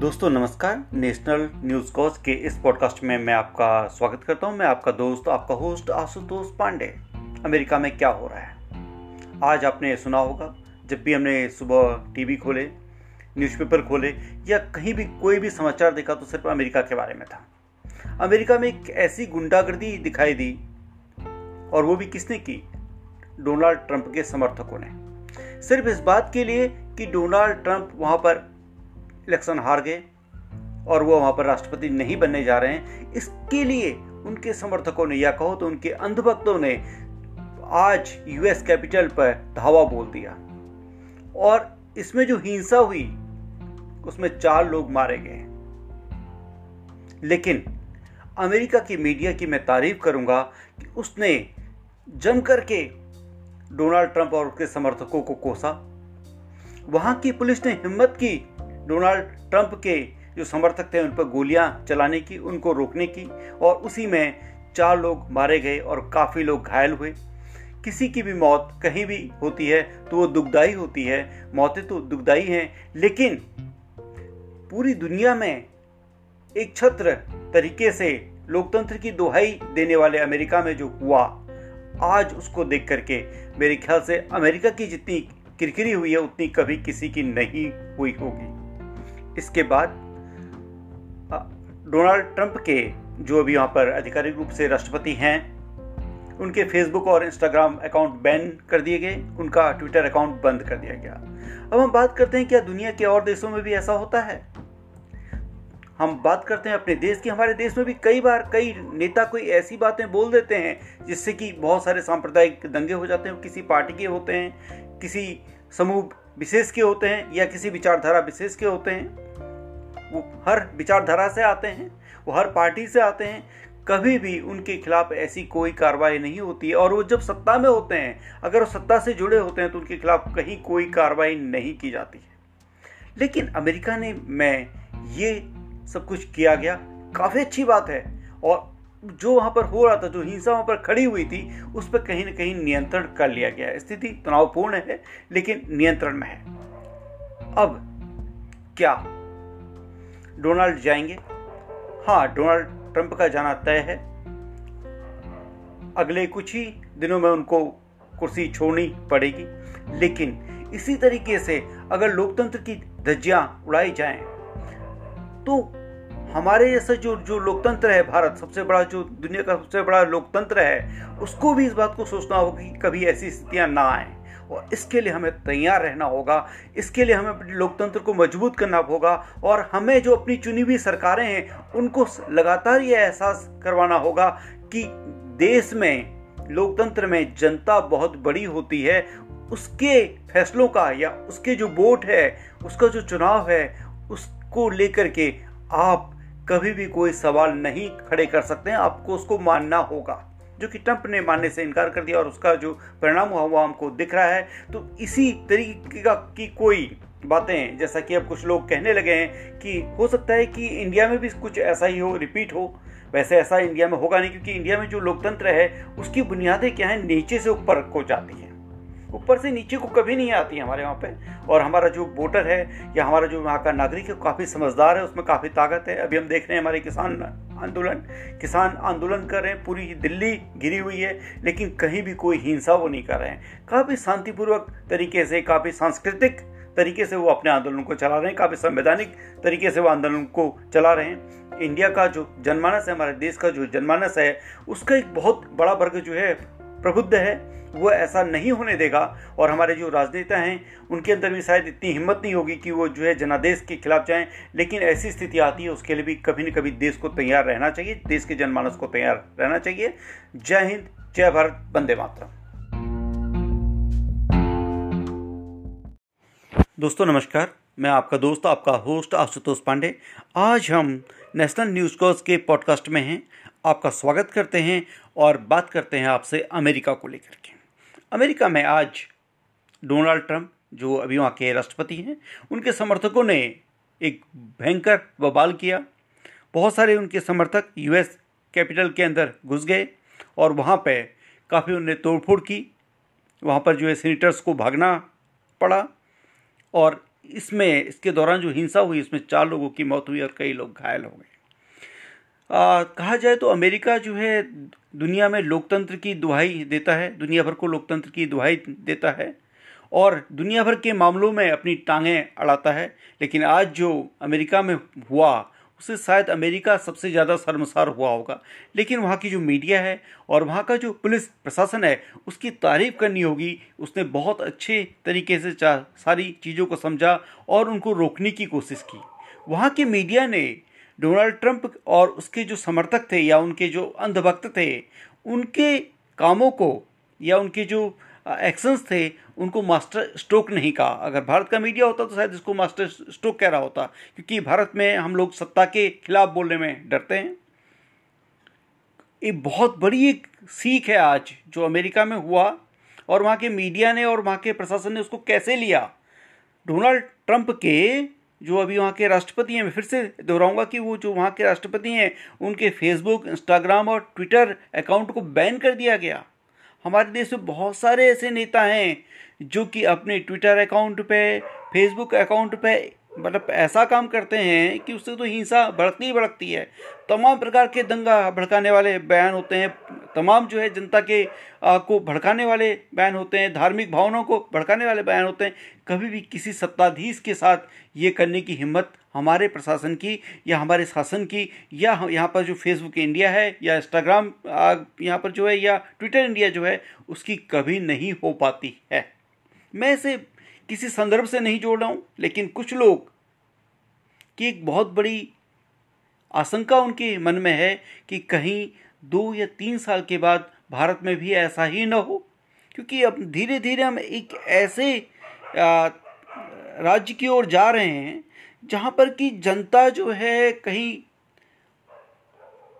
दोस्तों, नमस्कार। National news cause के इस पॉडकास्ट में मैं आपका स्वागत करता हूँ। मैं आपका दोस्त, आपका होस्ट आशुतोष पांडे। अमेरिका में क्या हो रहा है? आज आपने सुना होगा, जब भी हमने सुबह टीवी खोले, न्यूज़पेपर खोले, या कहीं भी कोई भी समाचार देखा तो सिर्फ़ अमेरिका के बारे में था। अमेरिका में एक ऐसी गुंडागर्दी दिखाई दी, और वो भी किसने की? डोनाल्ड ट्रंप के समर्थकों ने। सिर्फ़ इस बात के लिए कि डोनाल्ड ट्रंप वहाँ पर इलेक्शन हार गए और वो वहाँ पर राष्ट्रपति नहीं बनने जा रहे हैं। इसके लिए उनके समर्थकों ने, या कहो तो उनके अंधभक्तों ने, आज यूएस कैपिटल पर धावा बोल दिया। और इसमें जो हिंसा हुई, उसमें चार लोग मारे गए लेकिन अमेरिका की मीडिया की मैं तारीफ़ करूँगा कि उसने जम करके डोनाल्ड ट्रंप और उसके समर्थकों को कोसा। वहाँ की पुलिस ने हिम्मत की डोनाल्ड ट्रंप के जो समर्थक थे, उन पर गोलियाँ चलाने की, उनको रोकने की, और उसी में चार लोग मारे गए और काफ़ी लोग घायल हुए। किसी की भी मौत कहीं भी होती है तो वो दुखदाई होती है। मौतें तो दुखदाई हैं, लेकिन पूरी दुनिया में एक छत्र तरीके से लोकतंत्र की दुहाई देने वाले अमेरिका में जो हुआ, आज उसको देख करके मेरे ख्याल से अमेरिका की जितनी किरकिरी हुई है, उतनी कभी किसी की नहीं हुई होगी। इसके बाद डोनाल्ड ट्रंप के जो अभी वहाँ पर आधिकारिक रूप से राष्ट्रपति हैं, उनके फेसबुक और इंस्टाग्राम अकाउंट बैन कर दिए गए, उनका ट्विटर अकाउंट बंद कर दिया गया। अब हम बात करते हैं, क्या दुनिया के और देशों में भी ऐसा होता है? हम बात करते हैं अपने देश की, हमारे देश में भी कई बार कई नेता कोई ऐसी बातें बोल देते हैं, जिससे कि बहुत सारे सांप्रदायिक दंगे हो जाते हैं, किसी पार्टी के होते हैं, किसी समूह विशेष के होते हैं या किसी विचारधारा विशेष के होते हैं, वो हर विचारधारा से आते हैं, वो हर पार्टी से आते हैं, कभी भी उनके खिलाफ ऐसी कोई कार्रवाई नहीं होती और वो जब सत्ता में होते हैं, अगर वो सत्ता से जुड़े होते हैं तो उनके खिलाफ कहीं कोई कार्रवाई नहीं की जाती है। लेकिन अमेरिका ने, में, ये सब कुछ किया गया, काफ़ी अच्छी बात है। और जो वहाँ पर हो रहा था, जो हिंसा वहाँ पर खड़ी हुई थी, उस पर कहीं ना कहीं नियंत्रण कर लिया गया स्थिति तनावपूर्ण है, लेकिन नियंत्रण में है। अब क्या? डोनाल्ड जाएँगे? हाँ डोनाल्ड ट्रंप का जाना तय है। अगले कुछ ही दिनों में उनको कुर्सी छोड़नी पड़ेगी। लेकिन इसी तरीके से अगर लोकतंत्र की धज्जियाँ उड़ाई जाएँ तो हमारे जैसे जो जो लोकतंत्र है भारत, सबसे बड़ा जो दुनिया का सबसे बड़ा लोकतंत्र है, उसको भी इस बात को सोचना होगा कि कभी ऐसी स्थितियाँ ना आए। और इसके लिए हमें तैयार रहना होगा, इसके लिए हमें अपने लोकतंत्र को मज़बूत करना होगा, और हमें जो अपनी चुनी हुई सरकारें हैं, उनको लगातार ये एहसास करवाना होगा कि देश में, लोकतंत्र में जनता बहुत बड़ी होती है, उसके फैसलों का या उसके जो वोट है, उसका जो चुनाव है, उसको लेकर के आप कभी भी कोई सवाल नहीं खड़े कर सकते हैं। आपको उसको मानना होगा, जो कि ट्रंप ने मानने से इनकार कर दिया और उसका जो परिणाम हुआ, वो हमको दिख रहा है। तो इसी तरीके का की कोई बातें, जैसा कि अब कुछ लोग कहने लगे हैं कि हो सकता है कि इंडिया में भी कुछ ऐसा ही हो, रिपीट हो। वैसे ऐसा इंडिया में होगा नहीं, क्योंकि इंडिया में जो लोकतंत्र है, उसकी बुनियादें क्या है? नीचे से ऊपर को जाती हैं। ऊपर से नीचे को कभी नहीं आती है हमारे वहाँ पे। और हमारा जो वोटर है या हमारा जो वहाँ का नागरिक है काफ़ी समझदार है, उसमें काफ़ी ताकत है। अभी हम देख रहे हैं हमारे किसान आंदोलन किसान आंदोलन कर रहे हैं, पूरी दिल्ली घिरी हुई है, लेकिन कहीं भी कोई हिंसा वो नहीं कर रहे हैं। काफ़ी शांतिपूर्वक तरीके से, काफ़ी सांस्कृतिक तरीके से वो अपने आंदोलन को चला रहे हैं, काफ़ी संवैधानिक तरीके से वो आंदोलन को चला रहे हैं। इंडिया का जो जनमानस है, हमारे देश का जो जनमानस है, उसका एक बहुत बड़ा वर्ग जो है प्रबुद्ध है, वो ऐसा नहीं होने देगा। और हमारे जो राजनेता हैं, उनके अंदर भी शायद इतनी हिम्मत नहीं होगी कि वो जो है जनादेश के खिलाफ जाएँ, लेकिन ऐसी स्थिति आती है, उसके लिए भी कभी न कभी देश को तैयार रहना चाहिए, देश के जनमानस को तैयार रहना चाहिए। जय हिंद, जय भारत, वंदे मातरम। दोस्तों, नमस्कार। मैं आपका दोस्त, आपका होस्ट आशुतोष पांडे। आज हम नेशनल न्यूज़ कोर्स के पॉडकास्ट में हैं। आपका स्वागत करते हैं और बात करते हैं आपसे अमेरिका को लेकर के। अमेरिका में आज डोनाल्ड ट्रंप जो अभी वहाँ के राष्ट्रपति हैं, उनके समर्थकों ने एक भयंकर बवाल किया। बहुत सारे उनके समर्थक यूएस कैपिटल के अंदर घुस गए और वहाँ पे काफ़ी उन्होंने तोड़फोड़ की। वहाँ पर जो है सीनेटर्स को भागना पड़ा और इसमें, इसके दौरान जो हिंसा हुई इसमें चार लोगों की मौत हुई और कई लोग घायल हो गए। कहा जाए तो अमेरिका जो है, दुनिया में लोकतंत्र की दुहाई देता है, दुनिया भर को लोकतंत्र की दुहाई देता है और दुनिया भर के मामलों में अपनी टांगें अड़ाता है। लेकिन आज जो अमेरिका में हुआ उससे शायद अमेरिका सबसे ज़्यादा शर्मसार हुआ होगा। लेकिन वहाँ की जो मीडिया है और वहाँ का जो पुलिस प्रशासन है, उसकी तारीफ़ करनी होगी। उसने बहुत अच्छे तरीके से सारी चीज़ों को समझा और उनको रोकने की कोशिश की। वहाँ की मीडिया ने डोनाल्ड ट्रंप और उसके जो समर्थक थे या उनके जो अंधभक्त थे, उनके कामों को या उनके जो एक्शंस थे उनको मास्टर स्ट्रोक नहीं कहा। अगर भारत का मीडिया होता तो शायद इसको मास्टर स्ट्रोक कह रहा होता, क्योंकि भारत में हम लोग सत्ता के खिलाफ बोलने में डरते हैं। ये बहुत बड़ी एक सीख है आज, जो अमेरिका में हुआ, और वहाँ के मीडिया ने और वहाँ के प्रशासन ने उसको कैसे लिया? डोनाल्ड ट्रंप के, जो अभी वहाँ के राष्ट्रपति हैं, मैं फिर से दोहराऊँगा कि वो जो वहाँ के राष्ट्रपति हैं, उनके फेसबुक, इंस्टाग्राम और ट्विटर अकाउंट को बैन कर दिया गया। हमारे देश में बहुत सारे ऐसे नेता हैं जो कि अपने ट्विटर अकाउंट पे फेसबुक अकाउंट पे मतलब ऐसा काम करते हैं कि उससे तो हिंसा बढ़ती ही बढ़ती है। तमाम प्रकार के दंगा भड़काने वाले बयान होते हैं तमाम जो है जनता के आ, को भड़काने वाले बयान होते हैं धार्मिक भावनाओं को भड़काने वाले बयान होते हैं। कभी भी किसी सत्ताधीश के साथ ये करने की हिम्मत हमारे प्रशासन की या हमारे शासन की या यहाँ पर जो फेसबुक इंडिया है या इंस्टाग्राम यहाँ पर जो है या ट्विटर इंडिया जो है उसकी कभी नहीं हो पाती है। मैं इसे किसी संदर्भ से नहीं जोड़ रहा हूँ लेकिन कुछ लोग की एक बहुत बड़ी आशंका उनके मन में है कि कहीं दो या तीन साल के बाद भारत में भी ऐसा ही न हो। क्योंकि अब धीरे धीरे हम एक ऐसे राज्य की ओर जा रहे हैं, जहाँ पर कि जनता जो है कहीं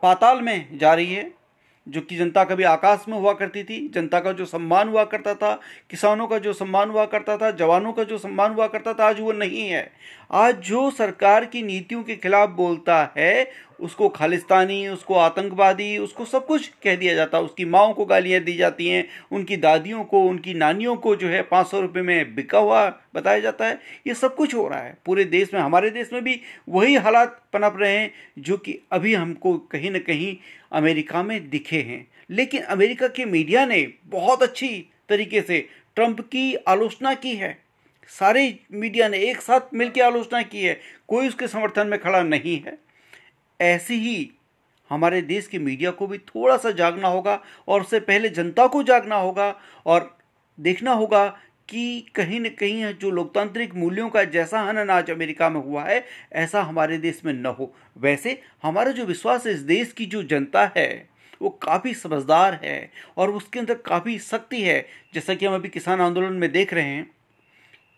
पाताल में जा रही है। जो कि जनता कभी आकाश में हुआ करती थी, जनता का जो सम्मान हुआ करता था, किसानों का जो सम्मान हुआ करता था, जवानों का जो सम्मान हुआ करता था, आज वो नहीं है। आज जो सरकार की नीतियों के खिलाफ बोलता है, उसको खालिस्तानी, उसको आतंकवादी, उसको सब कुछ कह दिया जाता है। उसकी माओ को गालियाँ दी जाती हैं, उनकी दादियों को, उनकी नानियों को जो है पाँच सौ रुपये में बिका हुआ बताया जाता है। ये सब कुछ हो रहा है। पूरे देश में, हमारे देश में भी वही हालात पनप रहे हैं, जो कि अभी हमको कहीं ना कहीं अमेरिका में दिखे हैं। लेकिन अमेरिका के मीडिया ने बहुत अच्छी तरीके से ट्रंप की आलोचना की है। सारे मीडिया ने एक साथ मिलकर आलोचना की है। कोई उसके समर्थन में खड़ा नहीं है। ऐसे ही हमारे देश के मीडिया को भी थोड़ा सा जागना होगा और उससे पहले जनता को जागना होगा और देखना होगा कि कहीं न कहीं जो लोकतांत्रिक मूल्यों का जैसा हनन आज अमेरिका में हुआ है, ऐसा हमारे देश में न हो। वैसे, हमारा जो विश्वास है इस देश की जो जनता है, वो काफ़ी समझदार है और उसके अंदर काफ़ी शक्ति है। जैसा कि हम अभी किसान आंदोलन में देख रहे हैं,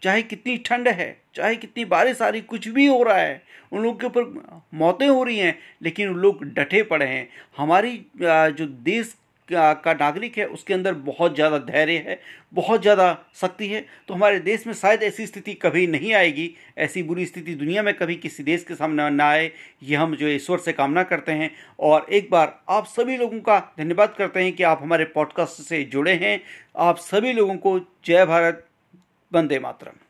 चाहे कितनी ठंड है, चाहे कितनी बारिश आ रही, कुछ भी हो रहा है, उन लोगों के ऊपर मौतें हो रही हैं, लेकिन उन लोग डटे पड़े हैं। हमारी जो देश का नागरिक है, उसके अंदर बहुत ज़्यादा धैर्य है, बहुत ज़्यादा शक्ति है तो हमारे देश में शायद ऐसी स्थिति कभी नहीं आएगी, ऐसी बुरी स्थिति दुनिया में कभी किसी देश के सामने ना आए, ये हम जो ईश्वर से कामना करते हैं। और एक बार आप सभी लोगों का धन्यवाद करते हैं कि आप हमारे पॉडकास्ट से जुड़े हैं। आप सभी लोगों को जय भारत, वंदे मातरम।